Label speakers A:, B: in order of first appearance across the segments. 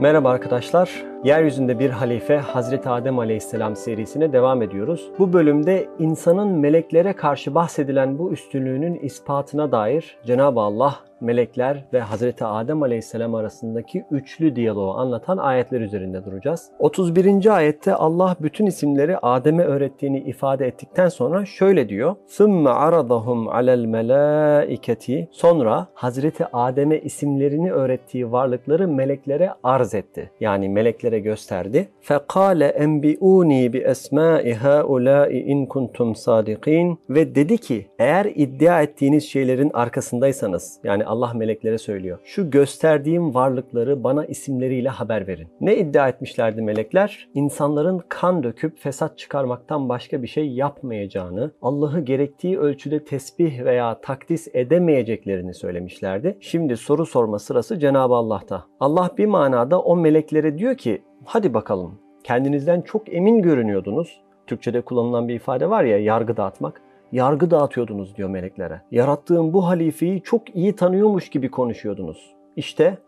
A: Merhaba arkadaşlar. Yeryüzünde bir halife Hazreti Adem Aleyhisselam serisine devam ediyoruz. Bu bölümde insanın meleklere karşı bahsedilen bu üstünlüğünün ispatına dair Cenab-ı Allah melekler ve Hazreti Adem Aleyhisselam arasındaki üçlü diyaloğu anlatan ayetler üzerinde duracağız. 31. ayette Allah bütün isimleri Adem'e öğrettiğini ifade ettikten sonra şöyle diyor. ثُمَّ عَرَضَهُمْ عَلَى الْمَلَائِكَةِ Sonra Hazreti Adem'e isimlerini öğrettiği varlıkları meleklere arz etti. Yani meleklere gösterdi. فَقَالَ اَنْبِئُونِي بِأَسْمَاءِ هَؤُلَاءِ اِنْ كُنْتُمْ صَادِقِينَ Ve dedi ki eğer iddia ettiğiniz şeylerin arkasındaysanız yani Allah meleklere söylüyor. Şu gösterdiğim varlıkları bana isimleriyle haber verin. Ne iddia etmişlerdi melekler? İnsanların kan döküp fesat çıkarmaktan başka bir şey yapmayacağını, Allah'ı gerektiği ölçüde tesbih veya takdis edemeyeceklerini söylemişlerdi. Şimdi soru sorma sırası Cenab-ı Allah'ta. Allah bir manada o meleklere diyor ki hadi bakalım kendinizden çok emin görünüyordunuz. Türkçe'de kullanılan bir ifade var ya yargı dağıtmak yargı dağıtıyordunuz diyor meleklere. Yarattığım bu halifeyi çok iyi tanıyormuş gibi konuşuyordunuz. İşte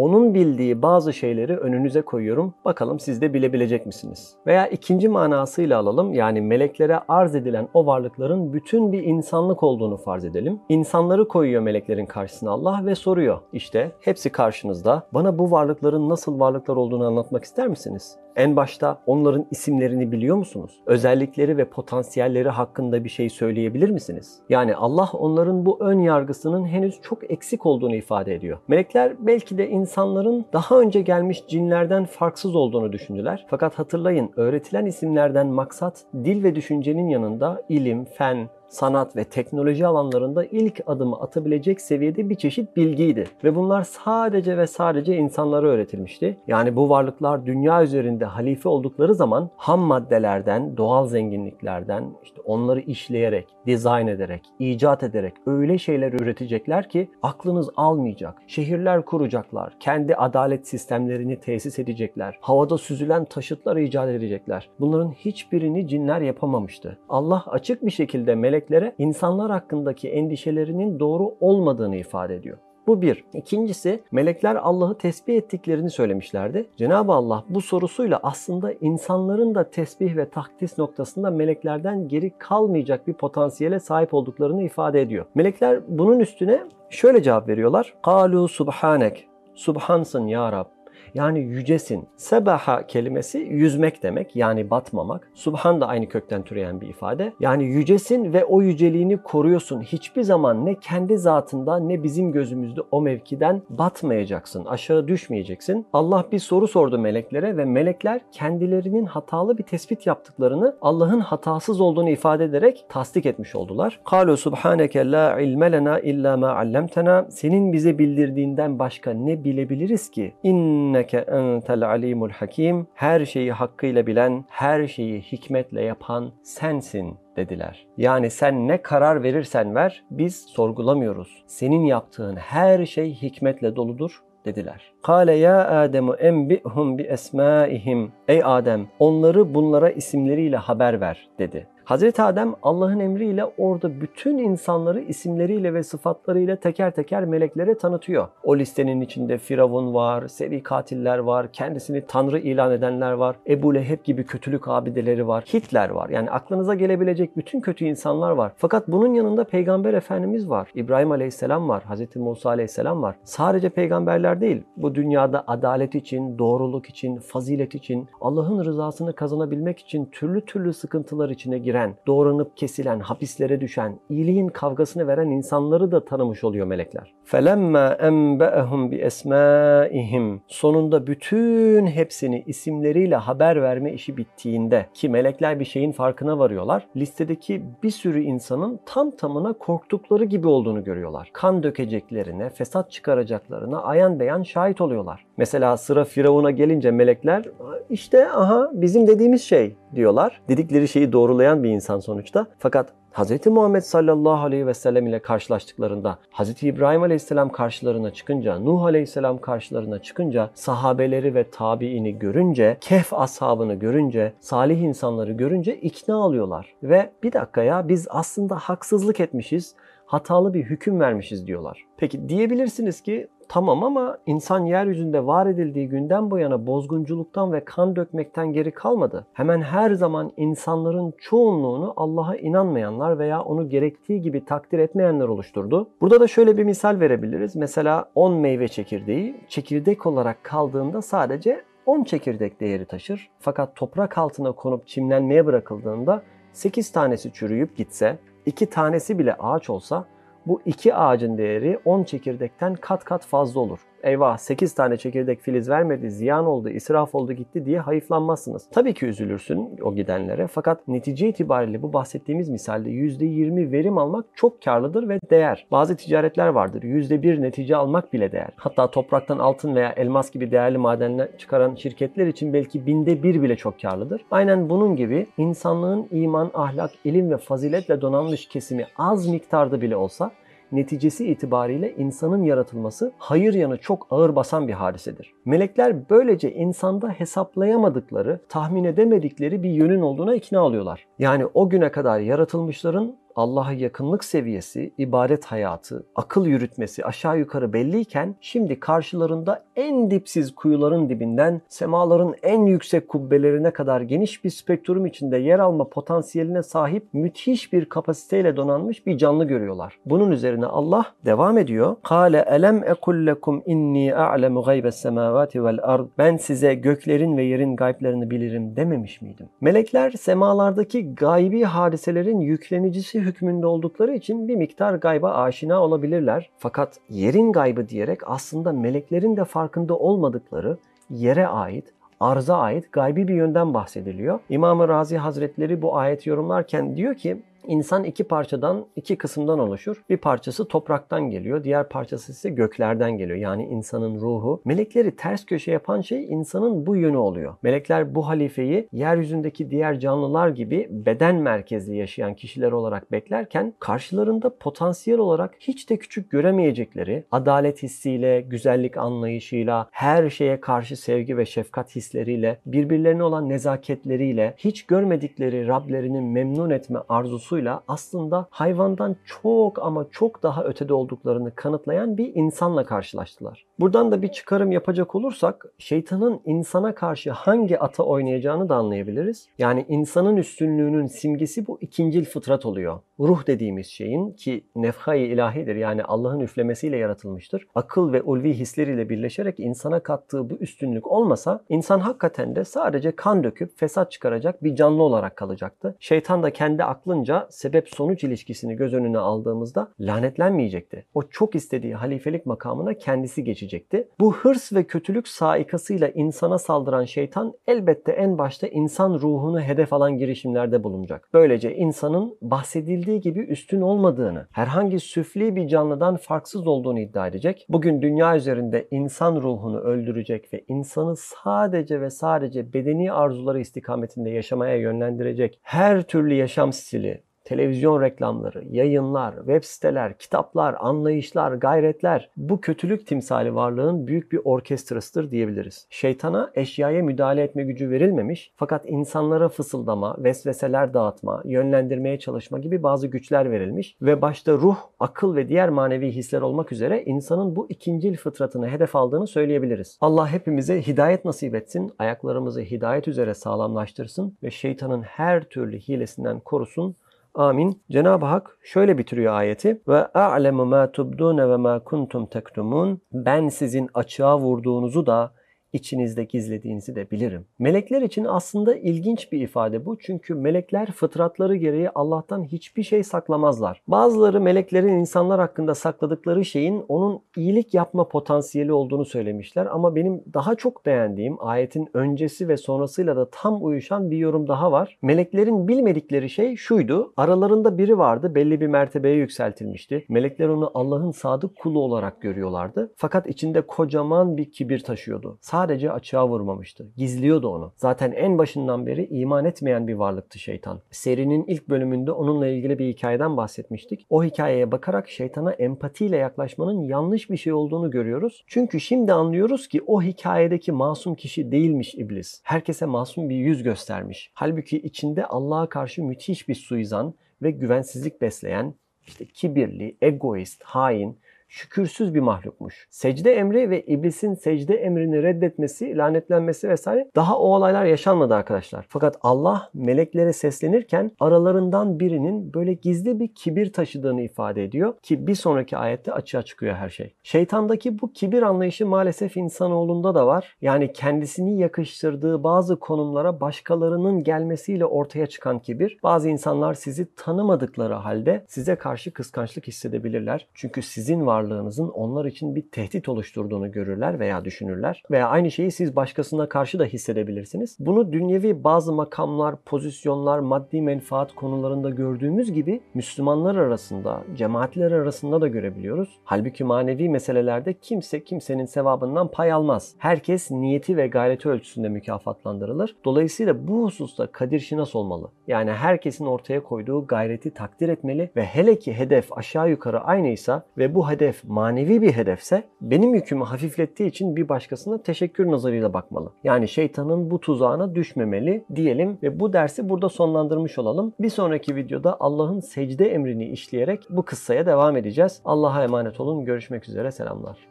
A: onun bildiği bazı şeyleri önünüze koyuyorum. Bakalım siz de bilebilecek misiniz? Veya ikinci manasıyla alalım. Yani meleklere arz edilen o varlıkların bütün bir insanlık olduğunu farz edelim. İnsanları koyuyor meleklerin karşısına Allah ve soruyor. İşte hepsi karşınızda. Bana bu varlıkların nasıl varlıklar olduğunu anlatmak ister misiniz? En başta onların isimlerini biliyor musunuz? Özellikleri ve potansiyelleri hakkında bir şey söyleyebilir misiniz? Yani Allah onların bu ön yargısının henüz çok eksik olduğunu ifade ediyor. Melekler belki de insanların daha önce gelmiş cinlerden farksız olduğunu düşündüler. Fakat hatırlayın öğretilen isimlerden maksat dil ve düşüncenin yanında ilim, fen, sanat ve teknoloji alanlarında ilk adımı atabilecek seviyede bir çeşit bilgiydi. Ve bunlar sadece ve sadece insanlara öğretilmişti. Yani bu varlıklar dünya üzerinde halife oldukları zaman ham maddelerden, doğal zenginliklerden, işte onları işleyerek, dizayn ederek, icat ederek öyle şeyler üretecekler ki aklınız almayacak. Şehirler kuracaklar, kendi adalet sistemlerini tesis edecekler, havada süzülen taşıtlar icat edecekler. Bunların hiçbirini cinler yapamamıştı. Allah açık bir şekilde melek meleklere insanlar hakkındaki endişelerinin doğru olmadığını ifade ediyor. Bu bir. İkincisi melekler Allah'ı tesbih ettiklerini söylemişlerdi. Cenab-ı Allah bu sorusuyla aslında insanların da tesbih ve takdis noktasında meleklerden geri kalmayacak bir potansiyele sahip olduklarını ifade ediyor. Melekler bunun üstüne şöyle cevap veriyorlar. Kalu subhanek. Subhansın ya Rab. Yani yücesin. Sebaha kelimesi yüzmek demek yani batmamak. Subhan da aynı kökten türeyen bir ifade. Yani yücesin ve o yüceliğini koruyorsun. Hiçbir zaman ne kendi zatında ne bizim gözümüzde o mevkiden batmayacaksın. Aşağı düşmeyeceksin. Allah bir soru sordu meleklere ve melekler kendilerinin hatalı bir tespit yaptıklarını Allah'ın hatasız olduğunu ifade ederek tasdik etmiş oldular. Kalu subhaneke la ilme lena illa ma allamtena. Senin bize bildirdiğinden başka ne bilebiliriz ki? İnne inneke entel alimul hakim. Her şeyi hakkıyla bilen, her şeyi hikmetle yapan sensin dediler. Yani sen ne karar verirsen ver biz sorgulamıyoruz. Senin yaptığın her şey hikmetle doludur dediler. Kale ya Ademu enbi'hum bi esmaihim. Ey Adem onları bunlara isimleriyle haber ver dedi. Hazreti Adem Allah'ın emriyle orada bütün insanları isimleriyle ve sıfatlarıyla teker teker meleklere tanıtıyor. O listenin içinde Firavun var, seri katiller var, kendisini tanrı ilan edenler var, Ebu Leheb gibi kötülük abideleri var, Hitler var. Yani aklınıza gelebilecek bütün kötü insanlar var. Fakat bunun yanında Peygamber Efendimiz var, İbrahim Aleyhisselam var, Hazreti Musa Aleyhisselam var. Sadece peygamberler değil, bu dünyada adalet için, doğruluk için, fazilet için, Allah'ın rızasını kazanabilmek için türlü türlü sıkıntılar içine giren giren, doğranıp kesilen, hapislere düşen, iyiliğin kavgasını veren insanları da tanımış oluyor melekler. فَلَمَّا اَنْبَأَهُمْ بِاَسْمَائِهِمْ Sonunda bütün hepsini isimleriyle haber verme işi bittiğinde ki melekler bir şeyin farkına varıyorlar. Listedeki bir sürü insanın tam tamına korktukları gibi olduğunu görüyorlar. Kan dökeceklerine, fesat çıkaracaklarına ayan beyan şahit oluyorlar. Mesela sıra Firavun'a gelince melekler işte aha bizim dediğimiz şey diyorlar. Dedikleri şeyi doğrulayan bir insan sonuçta. Fakat Hz. Muhammed sallallahu aleyhi ve sellem ile karşılaştıklarında, Hz. İbrahim aleyhisselam karşılarına çıkınca, Nuh aleyhisselam karşılarına çıkınca, sahabeleri ve tabiini görünce, Kehf ashabını görünce, salih insanları görünce ikna alıyorlar. Ve bir dakika ya biz aslında haksızlık etmişiz, hatalı bir hüküm vermişiz diyorlar. Peki diyebilirsiniz ki tamam ama insan yeryüzünde var edildiği günden bu yana bozgunculuktan ve kan dökmekten geri kalmadı. Hemen her zaman insanların çoğunluğunu Allah'a inanmayanlar veya onu gerektiği gibi takdir etmeyenler oluşturdu. Burada da şöyle bir misal verebiliriz. Mesela 10 meyve çekirdeği çekirdek olarak kaldığında sadece 10 çekirdek değeri taşır. Fakat toprak altına konup çimlenmeye bırakıldığında 8 tanesi çürüyüp gitse, 2 tanesi bile ağaç olsa bu iki ağacın değeri 10 çekirdekten kat kat fazla olur eyvah 8 tane çekirdek filiz vermedi, ziyan oldu, israf oldu gitti diye hayıflanmazsınız. Tabii ki üzülürsün o gidenlere fakat netice itibariyle bu bahsettiğimiz misalde %20 verim almak çok karlıdır ve değer. Bazı ticaretler vardır %1 netice almak bile değer. Hatta topraktan altın veya elmas gibi değerli madenler çıkaran şirketler için belki binde bir bile çok karlıdır. Aynen bunun gibi insanlığın iman, ahlak, ilim ve faziletle donanmış kesimi az miktarda bile olsa neticesi itibariyle insanın yaratılması hayır yanı çok ağır basan bir hadisedir. Melekler böylece insanda hesaplayamadıkları, tahmin edemedikleri bir yönün olduğuna ikna oluyorlar. Yani o güne kadar yaratılmışların Allah'a yakınlık seviyesi, ibadet hayatı, akıl yürütmesi aşağı yukarı belliyken şimdi karşılarında en dipsiz kuyuların dibinden semaların en yüksek kubbelerine kadar geniş bir spektrum içinde yer alma potansiyeline sahip müthiş bir kapasiteyle donanmış bir canlı görüyorlar. Bunun üzerine Allah devam ediyor. Kale elem ekul lekum inni a'lemu gaybes semavati vel ard. Ben size göklerin ve yerin gayblerini bilirim dememiş miydim? Melekler semalardaki gaybi hadiselerin yüklenicisi hükmünde oldukları için bir miktar gayba aşina olabilirler. Fakat yerin gaybı diyerek aslında meleklerin de farkında olmadıkları yere ait arza ait gaybi bir yönden bahsediliyor. İmam-ı Razi Hazretleri bu ayet yorumlarken diyor ki İnsan iki parçadan, iki kısımdan oluşur. Bir parçası topraktan geliyor, diğer parçası ise göklerden geliyor. Yani insanın ruhu. Melekleri ters köşe yapan şey insanın bu yönü oluyor. Melekler bu halifeyi yeryüzündeki diğer canlılar gibi beden merkezli yaşayan kişiler olarak beklerken karşılarında potansiyel olarak hiç de küçük göremeyecekleri adalet hissiyle, güzellik anlayışıyla, her şeye karşı sevgi ve şefkat hisleriyle, birbirlerine olan nezaketleriyle, hiç görmedikleri Rablerini memnun etme arzusuyla olgusuyla aslında hayvandan çok ama çok daha ötede olduklarını kanıtlayan bir insanla karşılaştılar. Buradan da bir çıkarım yapacak olursak şeytanın insana karşı hangi ata oynayacağını da anlayabiliriz. Yani insanın üstünlüğünün simgesi bu ikincil fıtrat oluyor. Ruh dediğimiz şeyin ki nefhai ilahidir yani Allah'ın üflemesiyle yaratılmıştır. Akıl ve ulvi hisleriyle birleşerek insana kattığı bu üstünlük olmasa insan hakikaten de sadece kan döküp fesat çıkaracak bir canlı olarak kalacaktı. Şeytan da kendi aklınca sebep sonuç ilişkisini göz önüne aldığımızda lanetlenmeyecekti. O çok istediği halifelik makamına kendisi geçecekti. Bu hırs ve kötülük saikasıyla insana saldıran şeytan elbette en başta insan ruhunu hedef alan girişimlerde bulunacak. Böylece insanın bahsedildiği gibi üstün olmadığını, herhangi süfli bir canlıdan farksız olduğunu iddia edecek. Bugün dünya üzerinde insan ruhunu öldürecek ve insanı sadece ve sadece bedeni arzuları istikametinde yaşamaya yönlendirecek her türlü yaşam stili, televizyon reklamları, yayınlar, web siteler, kitaplar, anlayışlar, gayretler bu kötülük timsali varlığın büyük bir orkestrasıdır diyebiliriz. Şeytana eşyaya müdahale etme gücü verilmemiş fakat insanlara fısıldama, vesveseler dağıtma, yönlendirmeye çalışma gibi bazı güçler verilmiş ve başta ruh, akıl ve diğer manevi hisler olmak üzere insanın bu ikincil fıtratını hedef aldığını söyleyebiliriz. Allah hepimize hidayet nasip etsin, ayaklarımızı hidayet üzere sağlamlaştırsın ve şeytanın her türlü hilesinden korusun. Amin. Cenab-ı Hak şöyle bitiriyor ayeti. Ve a'lemu ma tubdun ve ma kuntum tektumun. Ben sizin açığa vurduğunuzu da içinizde gizlediğinizi de bilirim. Melekler için aslında ilginç bir ifade bu. Çünkü melekler fıtratları gereği Allah'tan hiçbir şey saklamazlar. Bazıları meleklerin insanlar hakkında sakladıkları şeyin onun iyilik yapma potansiyeli olduğunu söylemişler. Ama benim daha çok beğendiğim ayetin öncesi ve sonrasıyla da tam uyuşan bir yorum daha var. Meleklerin bilmedikleri şey şuydu. Aralarında biri vardı belli bir mertebeye yükseltilmişti. Melekler onu Allah'ın sadık kulu olarak görüyorlardı. Fakat içinde kocaman bir kibir taşıyordu. Sadece sadece açığa vurmamıştı. Gizliyordu onu. Zaten en başından beri iman etmeyen bir varlıktı şeytan. Serinin ilk bölümünde onunla ilgili bir hikayeden bahsetmiştik. O hikayeye bakarak şeytana empatiyle yaklaşmanın yanlış bir şey olduğunu görüyoruz. Çünkü şimdi anlıyoruz ki o hikayedeki masum kişi değilmiş iblis. Herkese masum bir yüz göstermiş. Halbuki içinde Allah'a karşı müthiş bir suizan ve güvensizlik besleyen, işte kibirli, egoist, hain, şükürsüz bir mahlukmuş. Secde emri ve iblisin secde emrini reddetmesi, lanetlenmesi vesaire daha o olaylar yaşanmadı arkadaşlar. Fakat Allah meleklere seslenirken aralarından birinin böyle gizli bir kibir taşıdığını ifade ediyor ki bir sonraki ayette açığa çıkıyor her şey. Şeytandaki bu kibir anlayışı maalesef insanoğlunda da var. Yani kendisini yakıştırdığı bazı konumlara başkalarının gelmesiyle ortaya çıkan kibir. Bazı insanlar sizi tanımadıkları halde size karşı kıskançlık hissedebilirler. Çünkü sizin varlığınızın onlar için bir tehdit oluşturduğunu görürler veya düşünürler. Veya aynı şeyi siz başkasına karşı da hissedebilirsiniz. Bunu dünyevi bazı makamlar, pozisyonlar, maddi menfaat konularında gördüğümüz gibi Müslümanlar arasında, cemaatler arasında da görebiliyoruz. Halbuki manevi meselelerde kimse kimsenin sevabından pay almaz. Herkes niyeti ve gayreti ölçüsünde mükafatlandırılır. Dolayısıyla bu hususta kadir şinas olmalı. Yani herkesin ortaya koyduğu gayreti takdir etmeli ve hele ki hedef aşağı yukarı aynıysa ve bu hedef manevi bir hedefse benim yükümü hafiflettiği için bir başkasına teşekkür nazarıyla bakmalı. Yani şeytanın bu tuzağına düşmemeli diyelim ve bu dersi burada sonlandırmış olalım. Bir sonraki videoda Allah'ın secde emrini işleyerek bu kıssaya devam edeceğiz. Allah'a emanet olun. Görüşmek üzere. Selamlar.